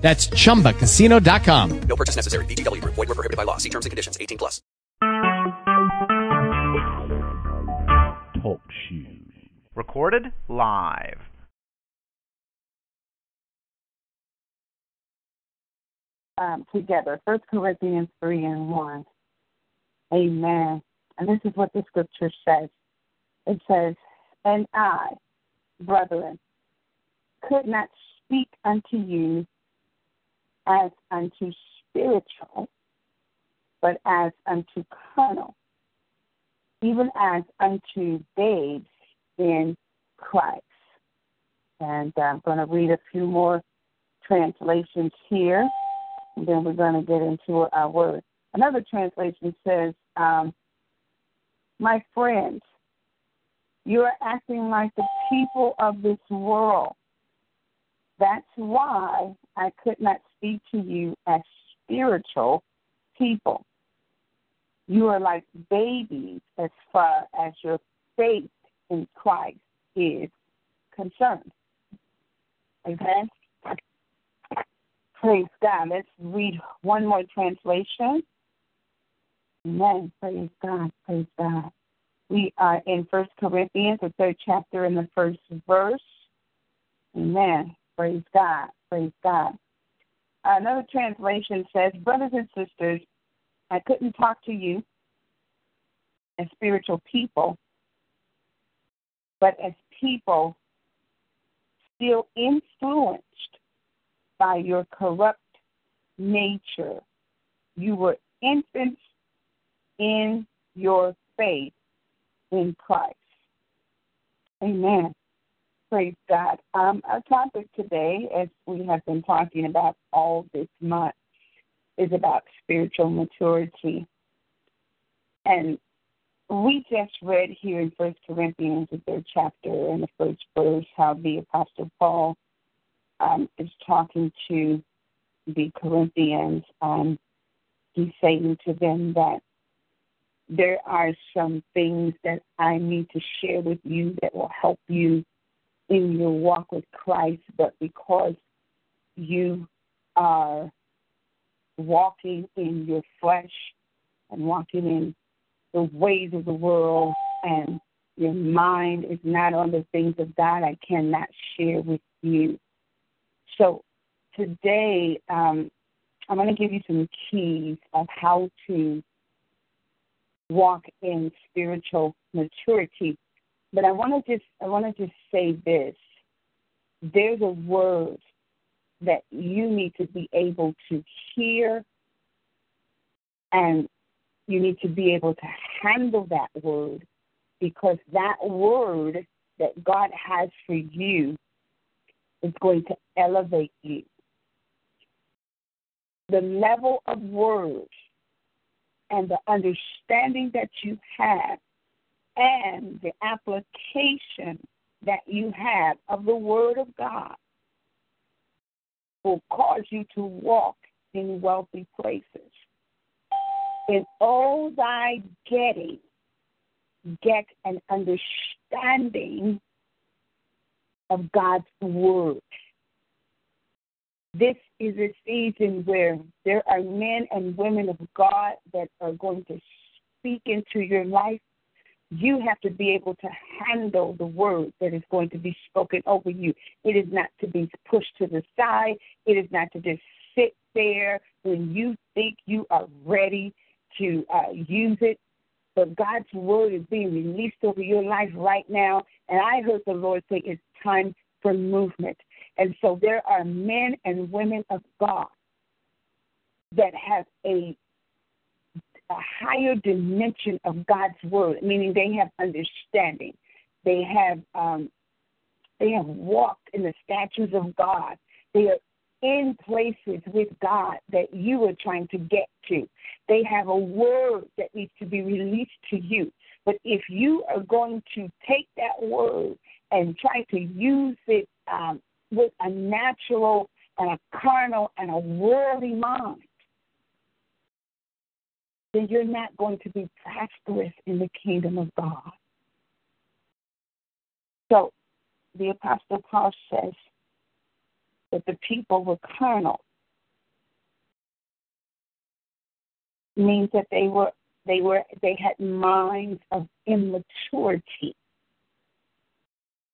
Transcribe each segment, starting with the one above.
That's chumbacasino.com. No purchase necessary. VGW Group. Void were prohibited by law. See terms and conditions. 18 plus. Talk shoes. Recorded live. um, together. First Corinthians three and one. Amen. And this is what the scripture says. It says, And I, brethren, could not speak unto you as unto spiritual, but as unto carnal, even as unto babes in Christ. And I'm going to read a few more translations here, and then we're going to get into our word. Another translation says, um, My friends, you are acting like the people of this world. That's why I could not speak to you as spiritual people. You are like babies as far as your faith in Christ is concerned. Amen. Praise God. Let's read one more translation. Amen. Praise God. Praise God. We are in First Corinthians, the third chapter, in the first verse. Amen. Praise God. Praise God. Another translation says, Brothers and sisters, I couldn't talk to you as spiritual people, but as people still influenced by your corrupt nature. You were infants in your faith in Christ. Amen. Praise God. Um, our topic today, as we have been talking about all this month, is about spiritual maturity. And we just read here in First Corinthians, the third chapter, and the first verse, how the Apostle Paul um, is talking to the Corinthians. Um, he's saying to them that there are some things that I need to share with you that will help you in your walk with Christ, but because you are walking in your flesh and walking in the ways of the world and your mind is not on the things of God, I cannot share with you. So today, um, I'm going to give you some keys of how to walk in spiritual maturity but I want to just I want to just say this. There's a word that you need to be able to hear and you need to be able to handle that word because that word that God has for you is going to elevate you. The level of words and the understanding that you have and the application that you have of the Word of God will cause you to walk in wealthy places. In all thy getting, get an understanding of God's Word. This is a season where there are men and women of God that are going to speak into your life you have to be able to handle the word that is going to be spoken over you. It is not to be pushed to the side. It is not to just sit there when you think you are ready to uh, use it. But God's word is being released over your life right now. And I heard the Lord say it's time for movement. And so there are men and women of God that have a a higher dimension of God's word, meaning they have understanding. They have um, they have walked in the statutes of God. They are in places with God that you are trying to get to. They have a word that needs to be released to you. But if you are going to take that word and try to use it um, with a natural and a carnal and a worldly mind, then you're not going to be prosperous in the kingdom of God. So the Apostle Paul says that the people were carnal. Means that they were they were they had minds of immaturity.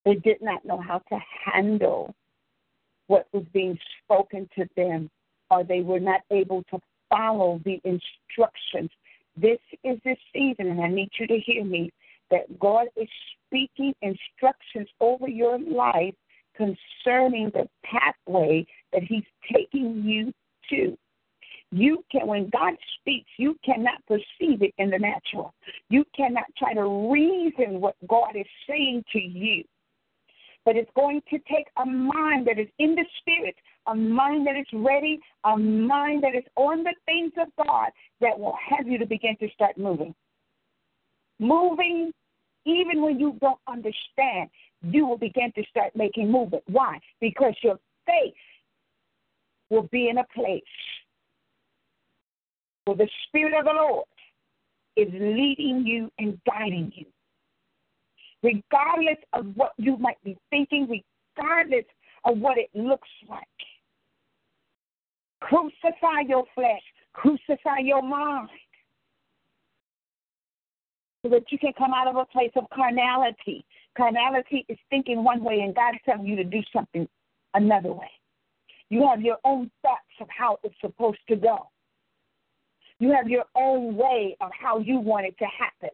They did not know how to handle what was being spoken to them, or they were not able to follow the instructions. This is the season, and I need you to hear me, that God is speaking instructions over your life concerning the pathway that He's taking you to. You can, when God speaks, you cannot perceive it in the natural. You cannot try to reason what God is saying to you. But it's going to take a mind that is in the spirit, a mind that is ready, a mind that is on the things of God that will have you to begin to start moving. Moving even when you don't understand, you will begin to start making movement. Why? Because your faith will be in a place where the Spirit of the Lord is leading you and guiding you. Regardless of what you might be thinking, regardless of what it looks like. Crucify your flesh, crucify your mind so that you can come out of a place of carnality. Carnality is thinking one way, and God is telling you to do something another way. You have your own thoughts of how it's supposed to go. You have your own way of how you want it to happen.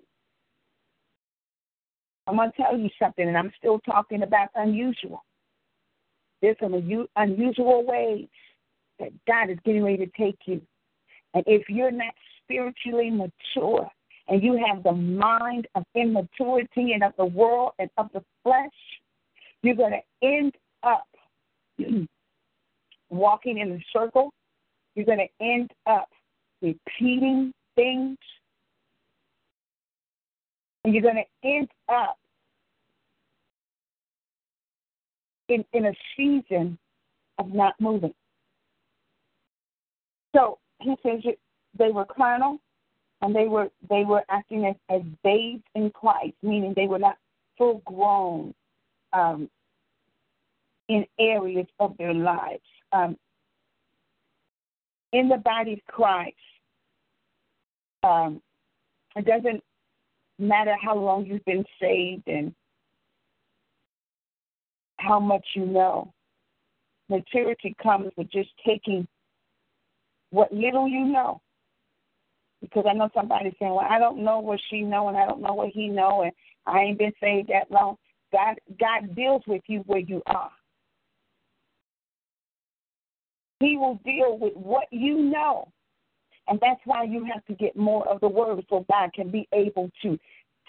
I'm going to tell you something, and I'm still talking about unusual. There's some unusual ways that God is getting ready to take you. And if you're not spiritually mature, and you have the mind of immaturity and of the world and of the flesh, you're going to end up walking in a circle. You're going to end up repeating things. And you're going to end up in, in a season of not moving. So he says they were carnal, and they were they were acting as, as babes in Christ, meaning they were not full grown um, in areas of their lives. Um, in the body of Christ, um, it doesn't matter how long you've been saved and how much you know. Maturity comes with just taking what little you know because I know somebody saying, "Well, I don't know what she know, and I don't know what he know, and I ain't been saved that long." God, God deals with you where you are. He will deal with what you know, and that's why you have to get more of the word, so God can be able to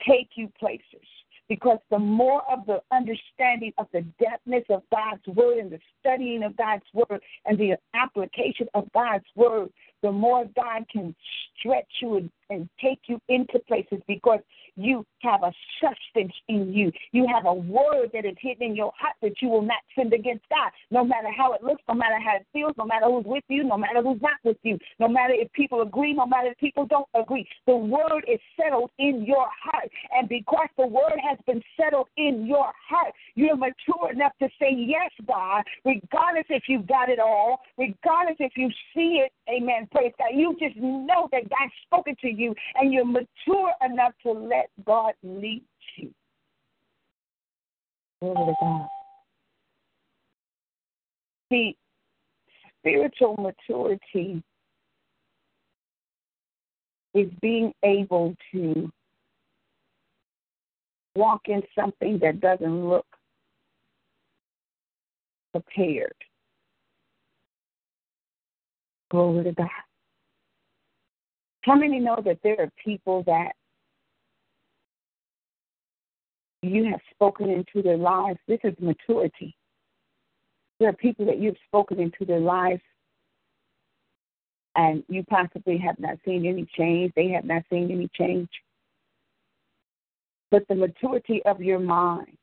take you places. Because the more of the understanding of the depthness of God's word and the studying of God's word and the application of God's word, the more God can stretch you and, and take you into places because you have a substance in you. You have a word that is hidden in your heart that you will not sin against God, no matter how it looks, no matter how it feels, no matter who's with you, no matter who's not with you, no matter if people agree, no matter if people don't agree. The word is settled in your heart. And because the word has been settled in your heart, you're mature enough to say, Yes, God, regardless if you've got it all, regardless if you see it, amen, praise God. You just know that God's spoken to you and you're mature enough to let God lead you. See, spiritual maturity is being able to walk in something that doesn't look prepared. Glory to God. How many know that there are people that you have spoken into their lives? This is maturity. There are people that you've spoken into their lives and you possibly have not seen any change. They have not seen any change. But the maturity of your mind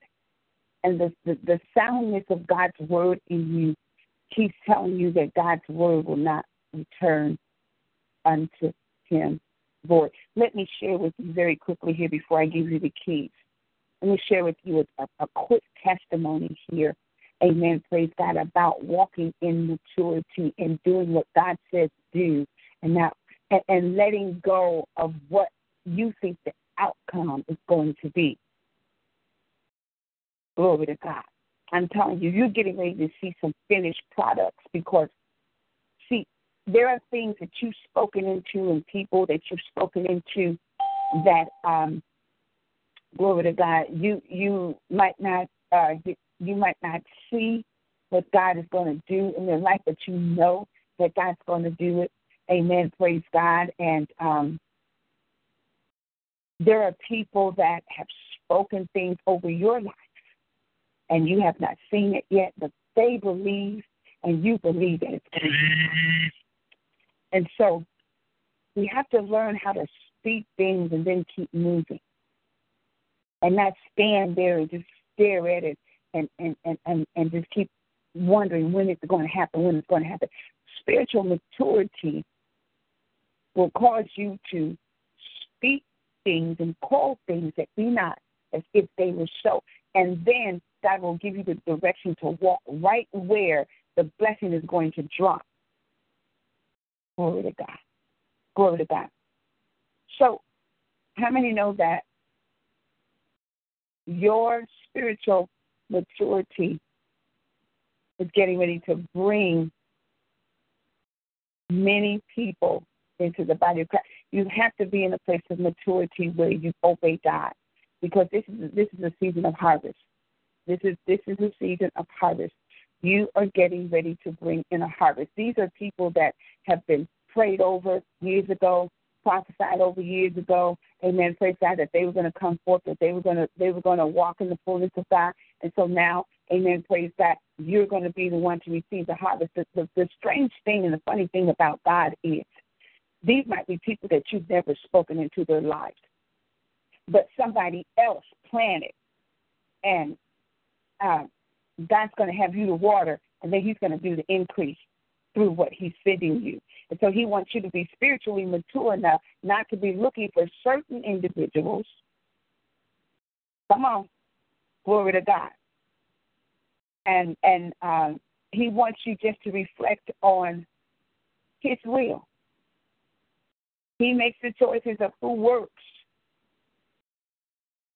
and the, the, the soundness of God's word in you keeps telling you that God's word will not return unto him void. Let me share with you very quickly here before I give you the keys. Let me share with you a, a quick testimony here. Amen. Praise God about walking in maturity and doing what God says do, and not and, and letting go of what you think the outcome is going to be. Glory to God. I'm telling you, you're getting ready to see some finished products because, there are things that you've spoken into and people that you've spoken into that, um, glory to God, you you might not uh, you, you might not see what God is going to do in their life, but you know that God's going to do it. Amen. Praise God. And um, there are people that have spoken things over your life and you have not seen it yet, but they believe and you believe that it's going to And so we have to learn how to speak things and then keep moving and not stand there and just stare at it and, and, and, and, and just keep wondering when it's going to happen, when it's going to happen. Spiritual maturity will cause you to speak things and call things that be not as if they were so. And then God will give you the direction to walk right where the blessing is going to drop. Glory to God. Glory to God. So, how many know that your spiritual maturity is getting ready to bring many people into the body of Christ? You have to be in a place of maturity where you obey God, because this is this is a season of harvest. This is this is a season of harvest. You are getting ready to bring in a harvest. These are people that have been prayed over years ago, prophesied over years ago. Amen. Praise God that they were going to come forth, that they were going to they were going to walk in the fullness of God. And so now, Amen. Praise God. You're going to be the one to receive the harvest. The, the, the strange thing and the funny thing about God is these might be people that you've never spoken into their lives, but somebody else planted and uh, God's going to have you to water, and then He's going to do the increase through what He's feeding you. And so He wants you to be spiritually mature enough not to be looking for certain individuals. Come on, glory to God. And and um, He wants you just to reflect on His will. He makes the choices of who works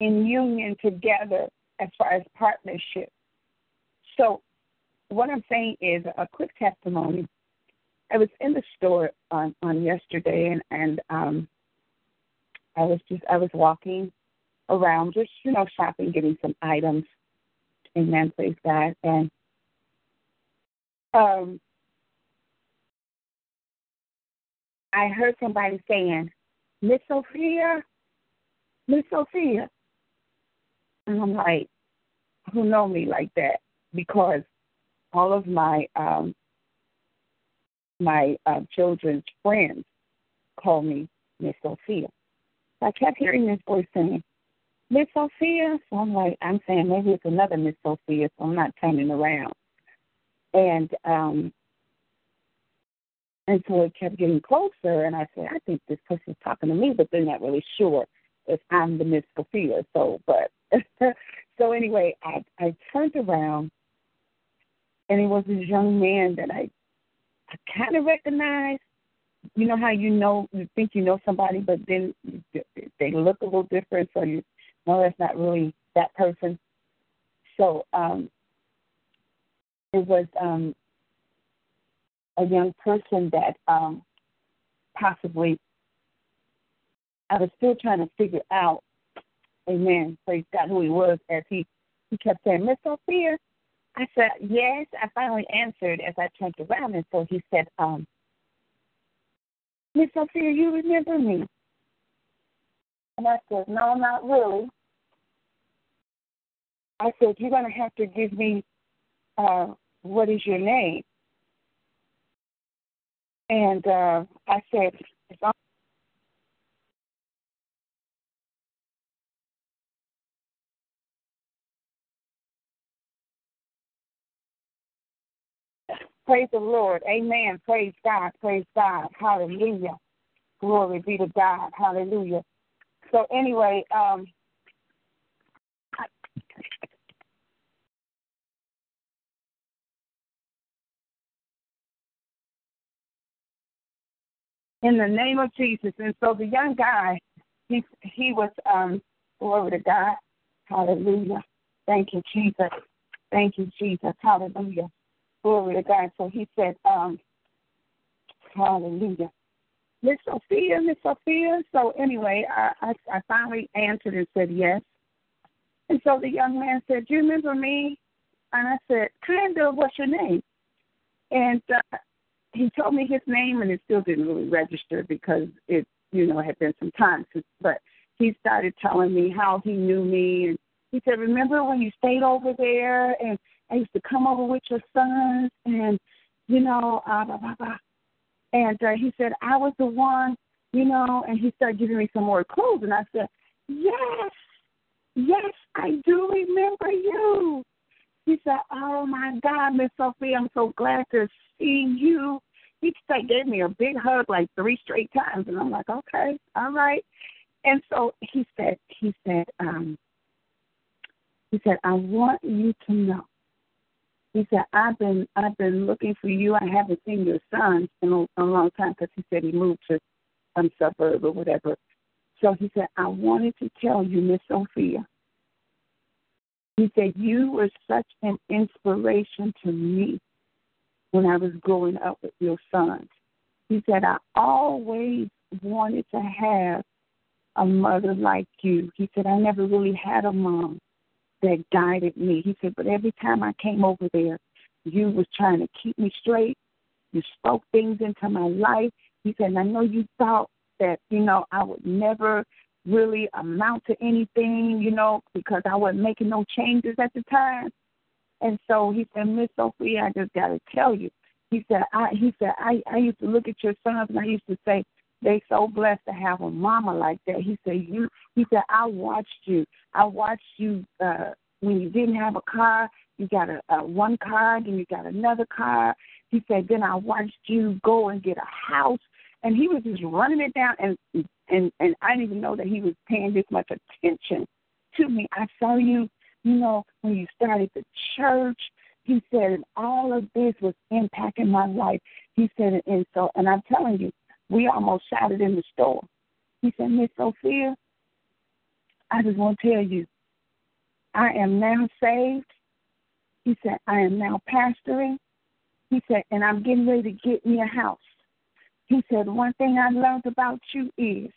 in union together as far as partnership. So, what I'm saying is a quick testimony. I was in the store on, on yesterday, and and um, I was just I was walking around, just you know, shopping, getting some items. Amen. Praise God. And um, I heard somebody saying, Miss Sophia, Miss Sophia. And I'm like, who know me like that? Because all of my um my uh, children's friends call me Miss Sophia. So I kept hearing this voice saying, Miss Sophia. So I'm like, I'm saying maybe it's another Miss Sophia, so I'm not turning around. And um and so it kept getting closer and I said, I think this person's talking to me, but they're not really sure if I'm the Miss Sophia. So but so anyway, I I turned around, and it was this young man that I I kind of recognized. You know how you know you think you know somebody, but then they look a little different, so you know that's not really that person. So um, it was um, a young person that um, possibly I was still trying to figure out Amen. Praise God who he was as he, he kept saying, Miss Sophia. I said, Yes. I finally answered as I turned around and so he said, um, Miss Sophia, you remember me? And I said, No, not really. I said, You're gonna have to give me uh What is your name? And uh, I said, It's on. Praise the Lord. Amen. Praise God. Praise God. Hallelujah. Glory be to God. Hallelujah. So anyway, um in the name of Jesus. And so the young guy, he he was um glory to God. Hallelujah. Thank you, Jesus. Thank you, Jesus. Hallelujah. Glory to God. So he said, um, Hallelujah. Miss Sophia, Miss Sophia. So anyway, I, I I finally answered and said yes. And so the young man said, Do you remember me? And I said, Kind of, what's your name? And uh, he told me his name and it still didn't really register because it you know had been some time since but he started telling me how he knew me and he said remember when you stayed over there and i used to come over with your sons and you know uh blah, blah, blah. and uh, he said i was the one you know and he started giving me some more clues and i said yes yes i do remember you he said, "Oh my God, Miss Sophie, I'm so glad to see you." He said, gave me a big hug like three straight times, and I'm like, "Okay, all right." And so he said, he said, um, he said, "I want you to know." He said, "I've been I've been looking for you. I haven't seen your son in a, a long time because he said he moved to some suburb or whatever." So he said, "I wanted to tell you, Miss Sophia." He said, You were such an inspiration to me when I was growing up with your sons. He said, I always wanted to have a mother like you. He said, I never really had a mom that guided me. He said, but every time I came over there, you was trying to keep me straight. You spoke things into my life. He said, I know you thought that, you know, I would never really amount to anything, you know, because I wasn't making no changes at the time. And so he said, Miss Sophia, I just gotta tell you. He said, I he said, I, I used to look at your sons and I used to say, they so blessed to have a mama like that. He said, You he said, I watched you. I watched you uh when you didn't have a car, you got a, a one car, then you got another car. He said, Then I watched you go and get a house and he was just running it down and and and I didn't even know that he was paying this much attention to me. I saw you, you know, when you started the church. He said, and all of this was impacting my life. He said, and so, and I'm telling you, we almost shouted in the store. He said, Miss Sophia, I just want to tell you, I am now saved. He said, I am now pastoring. He said, and I'm getting ready to get me a house. He said, one thing I learned about you is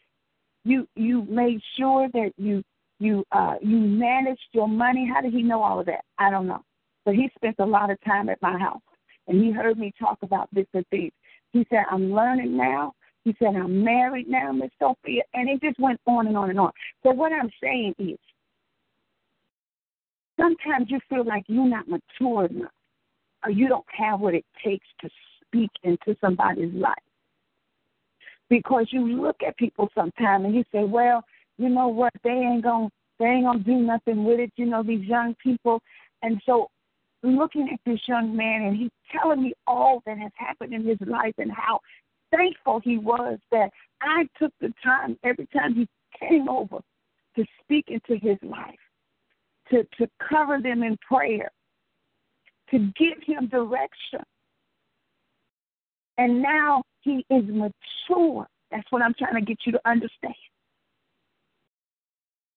you you made sure that you you uh you managed your money. How did he know all of that? I don't know. But he spent a lot of time at my house and he heard me talk about different things. He said, I'm learning now. He said, I'm married now, Miss Sophia. And it just went on and on and on. So what I'm saying is sometimes you feel like you're not mature enough or you don't have what it takes to speak into somebody's life because you look at people sometimes and you say, well, you know what, they ain't gonna they ain't gonna do nothing with it. You know these young people, and so looking at this young man and he's telling me all that has happened in his life and how thankful he was that I took the time every time he came over to speak into his life, to to cover them in prayer, to give him direction. And now he is mature. That's what I'm trying to get you to understand.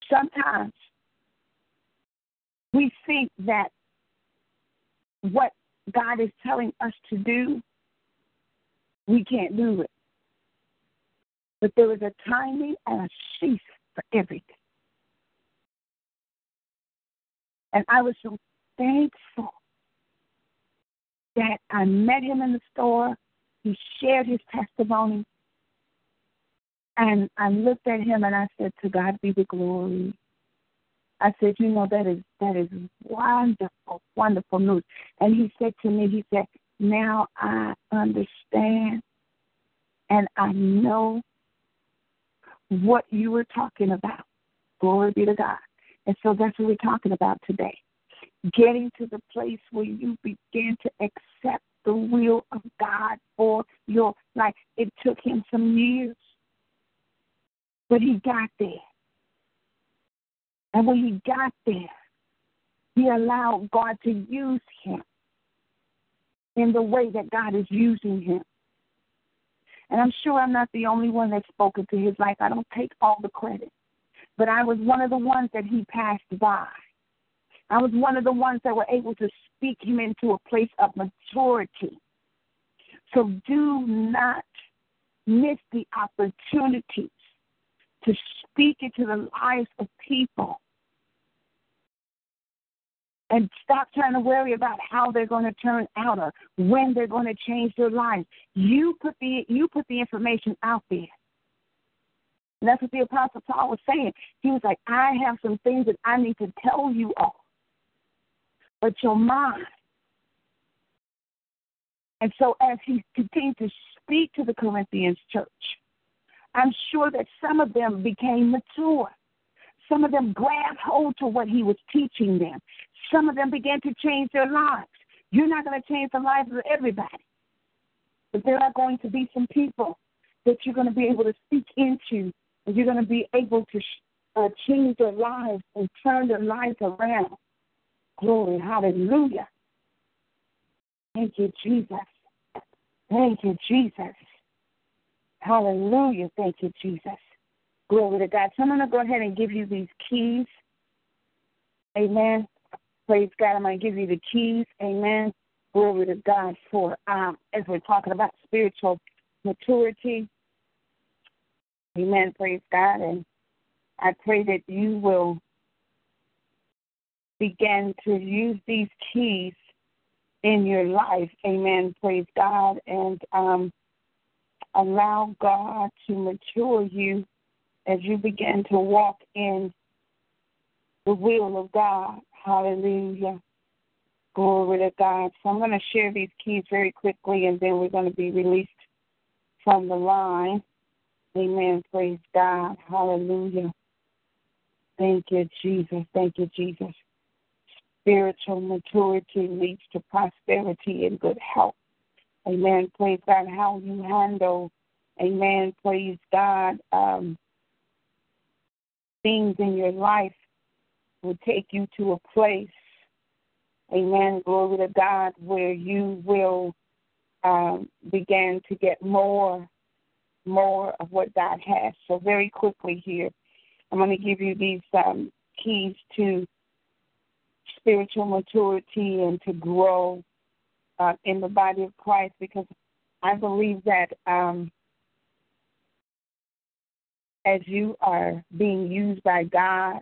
Sometimes we think that what God is telling us to do, we can't do it. But there is a timing and a season for everything. And I was so thankful that I met him in the store he shared his testimony. And I looked at him and I said, To God be the glory. I said, you know, that is that is wonderful, wonderful news. And he said to me, he said, now I understand and I know what you were talking about. Glory be to God. And so that's what we're talking about today. Getting to the place where you begin to accept the will of God for your life. It took him some years, but he got there. And when he got there, he allowed God to use him in the way that God is using him. And I'm sure I'm not the only one that's spoken to his life. I don't take all the credit. But I was one of the ones that he passed by. I was one of the ones that were able to speak him into a place of maturity. So do not miss the opportunities to speak into the lives of people. And stop trying to worry about how they're going to turn out or when they're going to change their lives. You put the you put the information out there. And that's what the Apostle Paul was saying. He was like, I have some things that I need to tell you all. But your mind. And so as he continued to speak to the Corinthians church, I'm sure that some of them became mature. Some of them grabbed hold to what he was teaching them. Some of them began to change their lives. You're not going to change the lives of everybody. But there are going to be some people that you're going to be able to speak into, and you're going to be able to uh, change their lives and turn their lives around. Glory, hallelujah. Thank you, Jesus. Thank you, Jesus. Hallelujah. Thank you, Jesus. Glory to God. So I'm going to go ahead and give you these keys. Amen. Praise God. I'm going to give you the keys. Amen. Glory to God for, um, as we're talking about spiritual maturity. Amen. Praise God. And I pray that you will begin to use these keys in your life. Amen. Praise God. And um, allow God to mature you as you begin to walk in the will of God. Hallelujah. Glory to God. So I'm going to share these keys very quickly and then we're going to be released from the line. Amen. Praise God. Hallelujah. Thank you, Jesus. Thank you, Jesus. Spiritual maturity leads to prosperity and good health. Amen. Praise God. How you handle, amen. Praise God. Um, things in your life will take you to a place, amen, glory to God, where you will um, begin to get more, more of what God has. So, very quickly here, I'm going to give you these um, keys to spiritual maturity and to grow uh, in the body of Christ because I believe that um, as you are being used by God,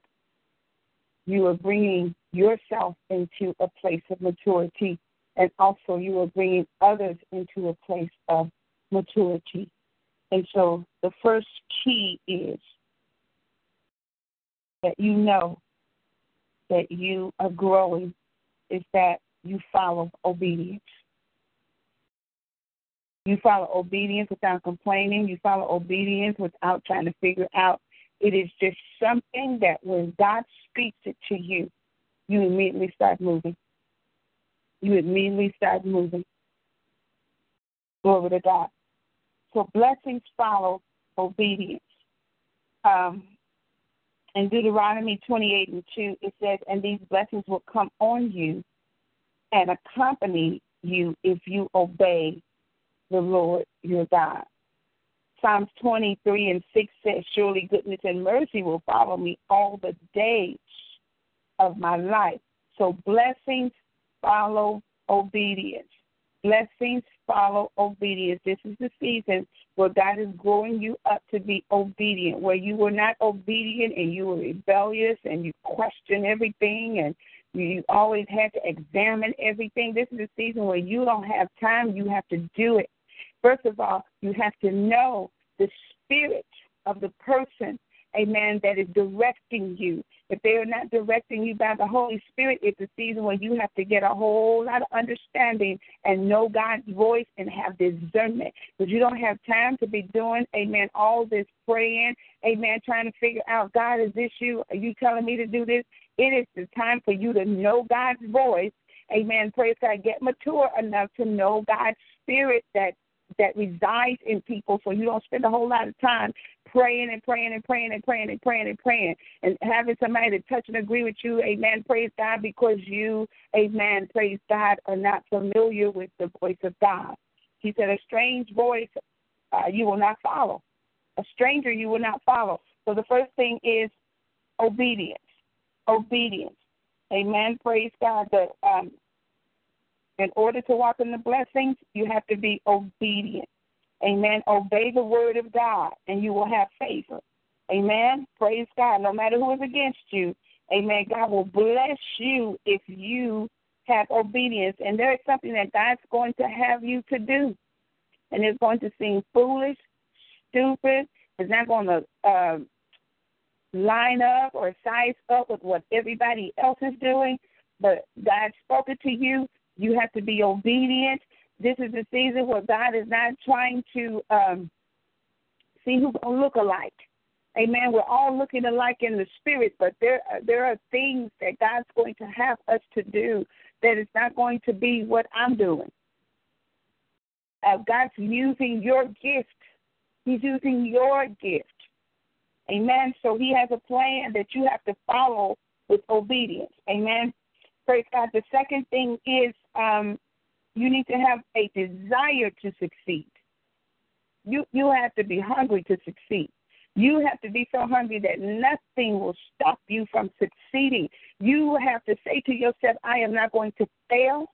you are bringing yourself into a place of maturity, and also you are bringing others into a place of maturity. And so the first key is that you know that you are growing is that you follow obedience. You follow obedience without complaining. You follow obedience without trying to figure out. It is just something that when God speaks it to you, you immediately start moving. You immediately start moving. Glory to God. So blessings follow obedience. Um, in Deuteronomy 28 and 2, it says, And these blessings will come on you and accompany you if you obey the Lord your God. Psalms 23 and 6 says, Surely goodness and mercy will follow me all the days of my life. So blessings follow obedience. Blessings follow obedience. This is the season where God is growing you up to be obedient, where you were not obedient and you were rebellious and you question everything and you always had to examine everything. This is a season where you don't have time, you have to do it. First of all, you have to know the spirit of the person amen, that is directing you. If they are not directing you by the Holy Spirit, it's a season where you have to get a whole lot of understanding and know God's voice and have discernment. Because you don't have time to be doing, amen, all this praying, amen, trying to figure out, God, is this you? Are you telling me to do this? It is the time for you to know God's voice. Amen. Praise God. Get mature enough to know God's spirit that that resides in people so you don't spend a whole lot of time praying and praying and praying and praying and praying and praying and having somebody to touch and agree with you, amen, praise God, because you, amen, praise God, are not familiar with the voice of God. He said, A strange voice uh, you will not follow. A stranger you will not follow. So the first thing is obedience. Obedience. Amen. Praise God. That um, in order to walk in the blessings, you have to be obedient. Amen. Obey the word of God, and you will have favor. Amen. Praise God. No matter who is against you, amen. God will bless you if you have obedience. And there is something that God's going to have you to do. And it's going to seem foolish, stupid. It's not going to uh, line up or size up with what everybody else is doing. But God spoke it to you, you have to be obedient. This is a season where God is not trying to um, see who's going to look alike. Amen. We're all looking alike in the spirit, but there there are things that God's going to have us to do that is not going to be what I'm doing. Uh, God's using your gift. He's using your gift. Amen. So He has a plan that you have to follow with obedience. Amen. Praise God. The second thing is um, you need to have a desire to succeed. You you have to be hungry to succeed. You have to be so hungry that nothing will stop you from succeeding. You have to say to yourself, I am not going to fail.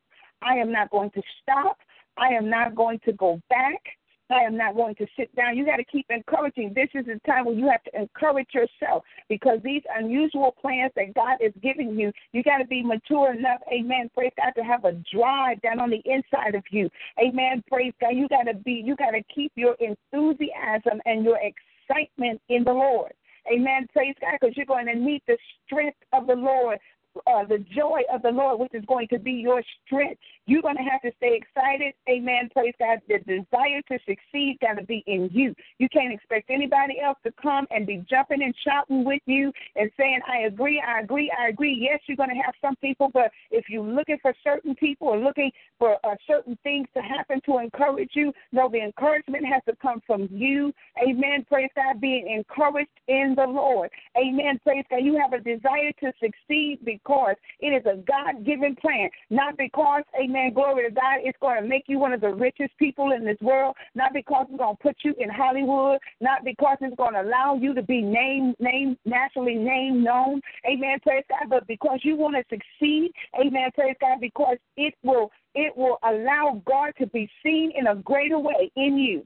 I am not going to stop. I am not going to go back. I am not going to sit down. You got to keep encouraging. This is the time where you have to encourage yourself because these unusual plans that God is giving you, you got to be mature enough, amen, praise God, to have a drive down on the inside of you. Amen, praise God. You got to be, you got to keep your enthusiasm and your excitement in the Lord. Amen. Praise God, because you're going to need the strength of the Lord uh, the joy of the Lord, which is going to be your strength. You're going to have to stay excited. Amen. Praise God. The desire to succeed got to be in you. You can't expect anybody else to come and be jumping and shouting with you and saying, I agree, I agree, I agree. Yes, you're going to have some people, but if you're looking for certain people or looking for uh, certain things to happen to encourage you, no, the encouragement has to come from you. Amen. Praise God. Being encouraged in the Lord. Amen. Praise God. You have a desire to succeed because it is a God given plan, not because, amen, glory to God, it's going to make you one of the richest people in this world, not because it's going to put you in Hollywood, not because it's going to allow you to be named, named, nationally named, known, amen, praise God, but because you want to succeed, amen, praise God, because it will it will allow God to be seen in a greater way in you.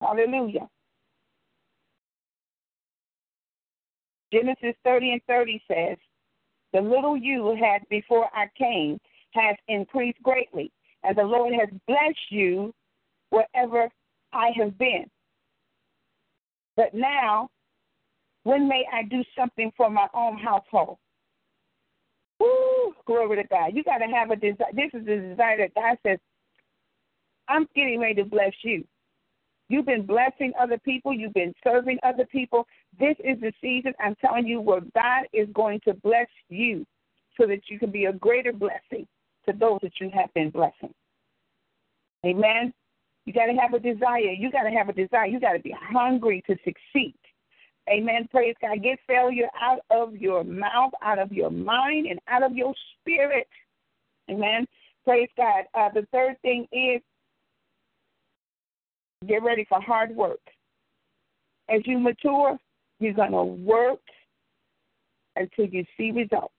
Hallelujah. Genesis 30 and 30 says, The little you had before I came has increased greatly, and the Lord has blessed you wherever I have been. But now, when may I do something for my own household? Woo, glory to God. You got to have a desire. This is the desire that God says, I'm getting ready to bless you. You've been blessing other people. You've been serving other people. This is the season, I'm telling you, where God is going to bless you so that you can be a greater blessing to those that you have been blessing. Amen. You got to have a desire. You got to have a desire. You got to be hungry to succeed. Amen. Praise God. Get failure out of your mouth, out of your mind, and out of your spirit. Amen. Praise God. Uh, the third thing is get ready for hard work. As you mature, you're going to work until you see results.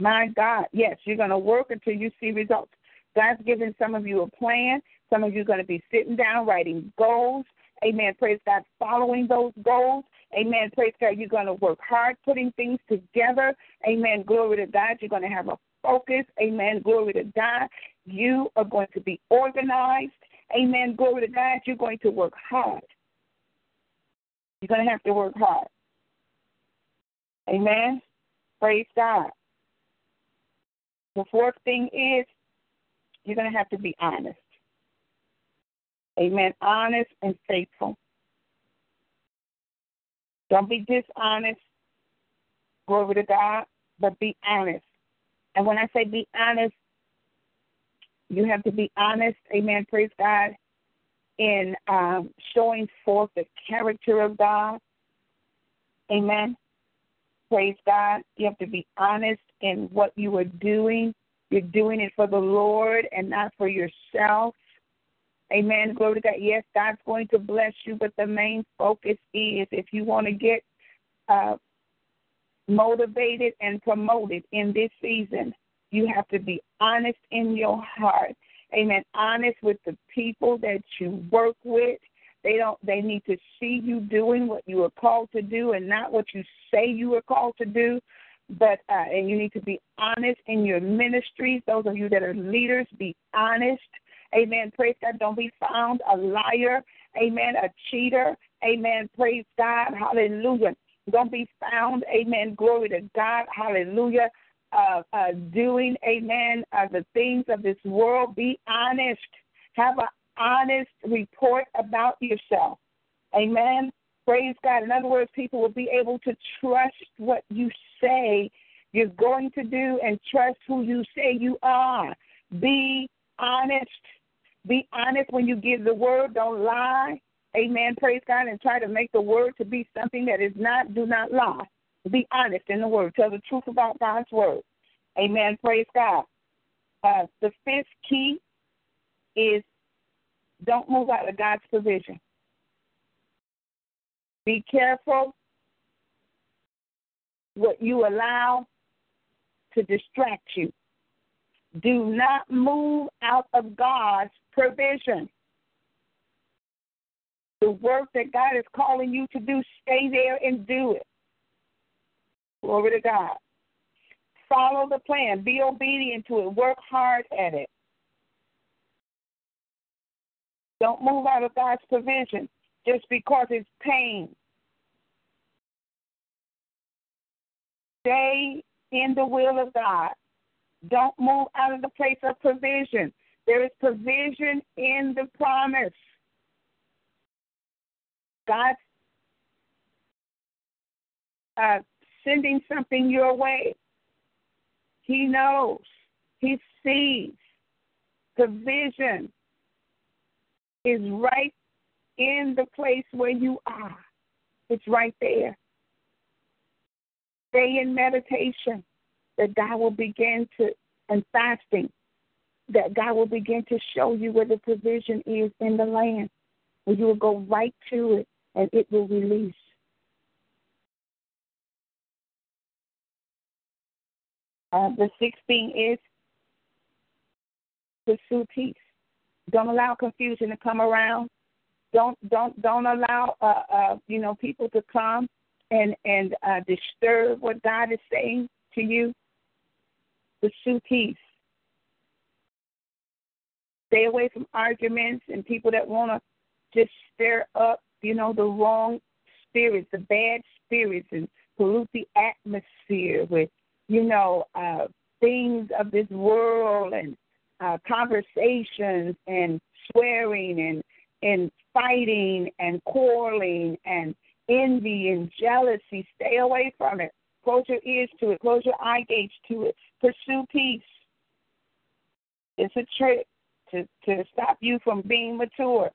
My God, yes, you're going to work until you see results. God's given some of you a plan. Some of you are going to be sitting down writing goals. Amen. Praise God. Following those goals. Amen. Praise God. You're going to work hard putting things together. Amen. Glory to God. You're going to have a focus. Amen. Glory to God. You are going to be organized. Amen. Glory to God. You're going to work hard. You're going to have to work hard. Amen. Praise God. The fourth thing is you're going to have to be honest. Amen. Honest and faithful. Don't be dishonest. Glory to God, but be honest. And when I say be honest, you have to be honest. Amen. Praise God. In um, showing forth the character of God. Amen. Praise God. You have to be honest in what you are doing. You're doing it for the Lord and not for yourself. Amen. Glory to God. Yes, God's going to bless you, but the main focus is if you want to get uh, motivated and promoted in this season, you have to be honest in your heart. Amen. Honest with the people that you work with. They don't they need to see you doing what you are called to do and not what you say you are called to do. But uh, and you need to be honest in your ministries. Those of you that are leaders, be honest. Amen. Praise God. Don't be found a liar. Amen. A cheater. Amen. Praise God. Hallelujah. Don't be found. Amen. Glory to God. Hallelujah. Uh, uh, doing, amen, uh, the things of this world. Be honest. Have an honest report about yourself. Amen. Praise God. In other words, people will be able to trust what you say you're going to do and trust who you say you are. Be honest. Be honest when you give the word. Don't lie. Amen. Praise God. And try to make the word to be something that is not. Do not lie. Be honest in the word. Tell the truth about God's word. Amen. Praise God. Uh, the fifth key is don't move out of God's provision. Be careful what you allow to distract you. Do not move out of God's provision. The work that God is calling you to do, stay there and do it. Glory to God. Follow the plan. Be obedient to it. Work hard at it. Don't move out of God's provision just because it's pain. Stay in the will of God. Don't move out of the place of provision. There is provision in the promise. God's uh, sending something your way. He knows. He sees. The vision is right in the place where you are. It's right there. Stay in meditation that God will begin to, and fasting, that God will begin to show you where the provision is in the land. And you will go right to it and it will release. Uh, the sixth thing is pursue peace. Don't allow confusion to come around. Don't don't don't allow uh, uh, you know people to come and and uh, disturb what God is saying to you. Pursue peace. Stay away from arguments and people that want to just stir up, you know, the wrong spirits, the bad spirits, and pollute the atmosphere with, you know, uh, things of this world and uh, conversations and swearing and and fighting and quarreling and envy and jealousy. Stay away from it. Close your ears to it. Close your eye gates to it. Pursue peace. It's a trick to, to stop you from being mature.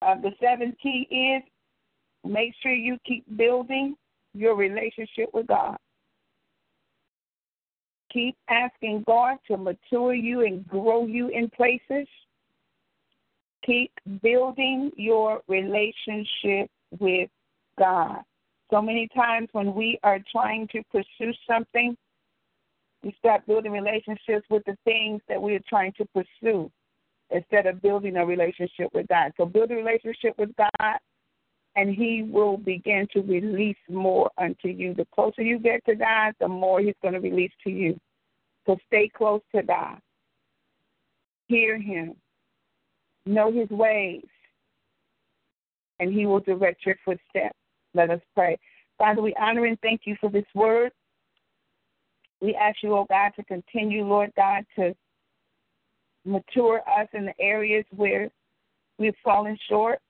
Uh, the seventh key is make sure you keep building your relationship with God. Keep asking God to mature you and grow you in places. Keep building your relationship with God. So many times when we are trying to pursue something, we start building relationships with the things that we are trying to pursue instead of building a relationship with God. So build a relationship with God and he will begin to release more unto you. The closer you get to God, the more he's going to release to you. So stay close to God. Hear him. Know his ways. and He will direct your footsteps. Let us pray. Father, we honor and thank you for this word. We ask you, oh God, to continue, Lord God, to mature us in the areas where we've fallen short.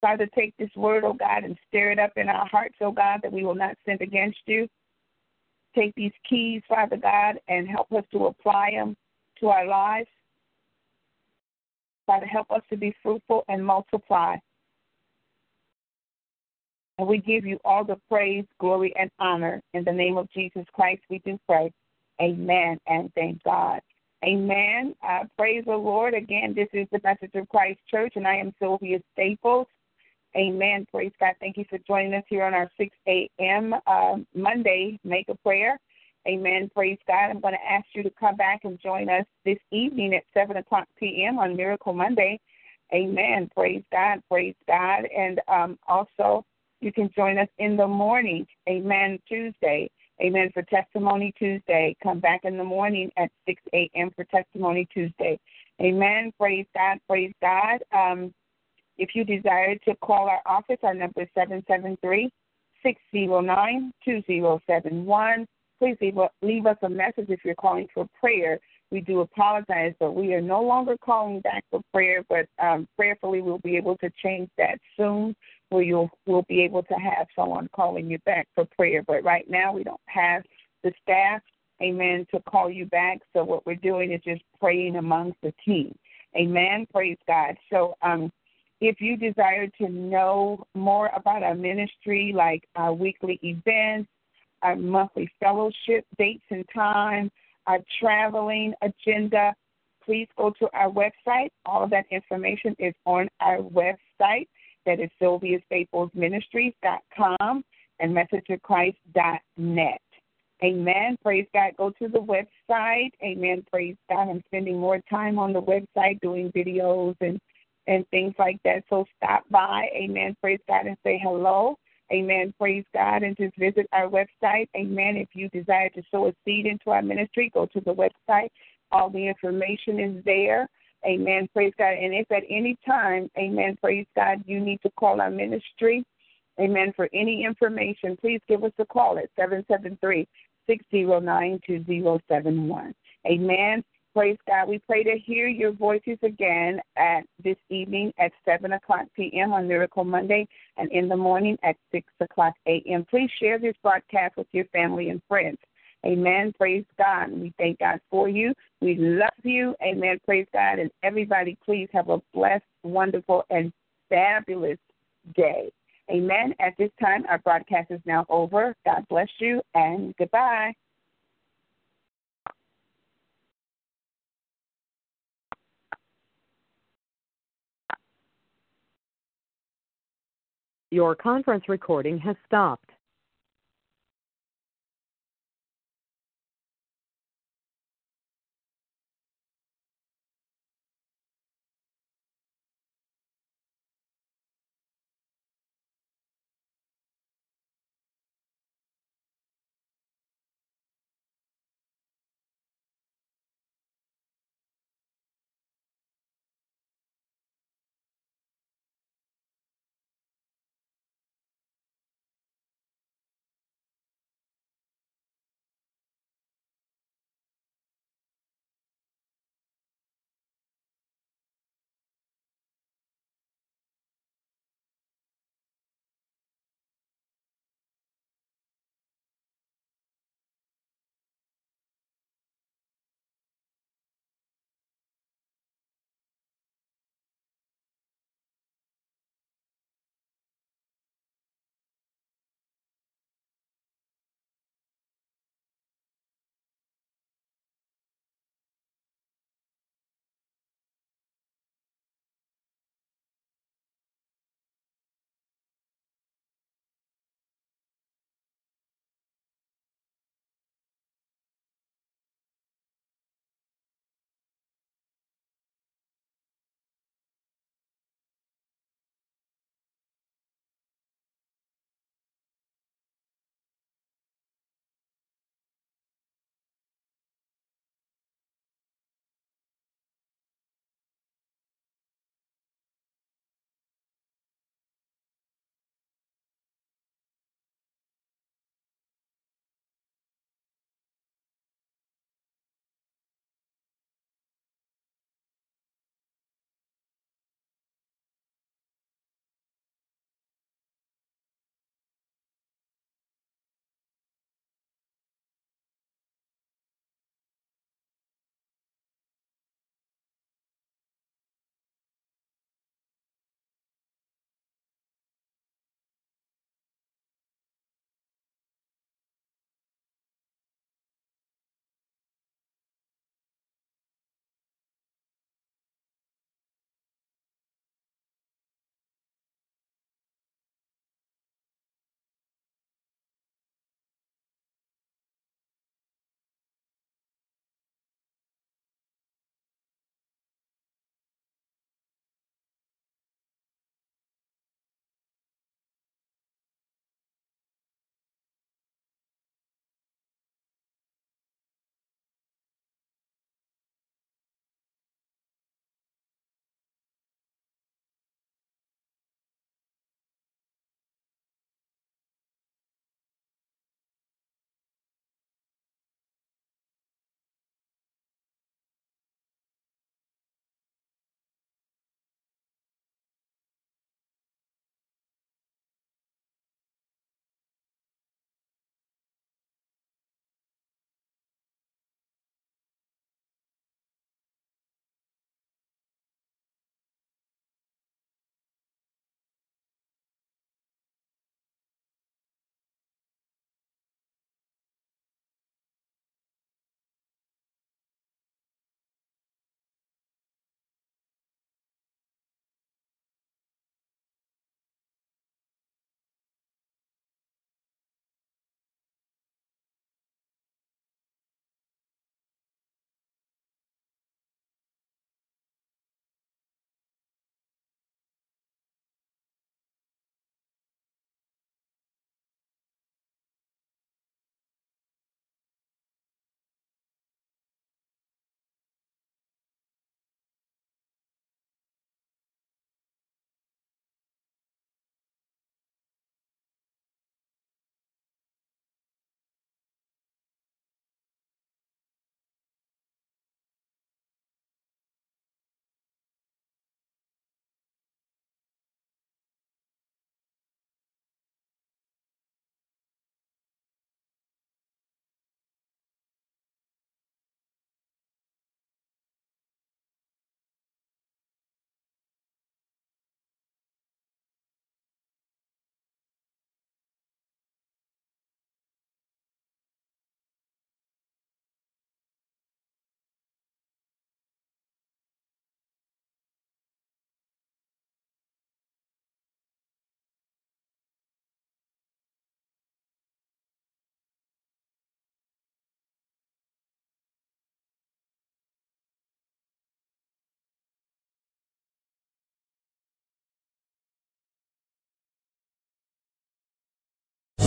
Father, take this word, oh God, and stir it up in our hearts, oh God, that we will not sin against you. Take these keys, Father God, and help us to apply them to our lives. Father, help us to be fruitful and multiply. And we give you all the praise, glory, and honor. In the name of Jesus Christ, we do pray. Amen and thank God. Amen. Uh, praise the Lord. Again, this is the Message of Christ Church, and I am Sylvia Staples. Amen. Praise God. Thank you for joining us here on our 6 a.m. Uh, Monday Mega Prayer. Amen. Praise God. I'm going to ask you to come back and join us this evening at 7 o'clock p.m. on Miracle Monday. Amen. Praise God. Praise God. And um, also, you can join us in the morning. Amen. Tuesday. Amen. For Testimony Tuesday. Come back in the morning at 6 a.m. for Testimony Tuesday. Amen. Praise God. Praise God. Um, if you desire to call our office, our number is 773 609 2071. Please leave, leave us a message if you're calling for prayer. We do apologize, but we are no longer calling back for prayer, but um, prayerfully we'll be able to change that soon where you'll we'll be able to have someone calling you back for prayer. But right now we don't have the staff, amen, to call you back. So what we're doing is just praying amongst the team. Amen. Praise God. So um if you desire to know more about our ministry, like our weekly events, our monthly fellowship dates and time, our traveling agenda, please go to our website. All of that information is on our website. That is sylviastaplesministries.com and messageofchrist.net. Amen. Praise God. Go to the website. Amen. Praise God. I'm spending more time on the website doing videos and and things like that. So stop by. Amen. Praise God and say hello. Amen. Praise God and just visit our website. Amen. If you desire to sow a seed into our ministry, go to the website. All the information is there. Amen. Praise God. And if at any time, amen, praise God, you need to call our ministry, amen, for any information, please give us a call at 773 609 2071. Amen. Praise God. We pray to hear your voices again at this evening at 7 o'clock p.m. on Miracle Monday and in the morning at 6 o'clock a.m. Please share this broadcast with your family and friends. Amen. Praise God. We thank God for you. We love you. Amen. Praise God. And everybody, please have a blessed, wonderful, and fabulous day. Amen. At this time, our broadcast is now over. God bless you and goodbye. Your conference recording has stopped.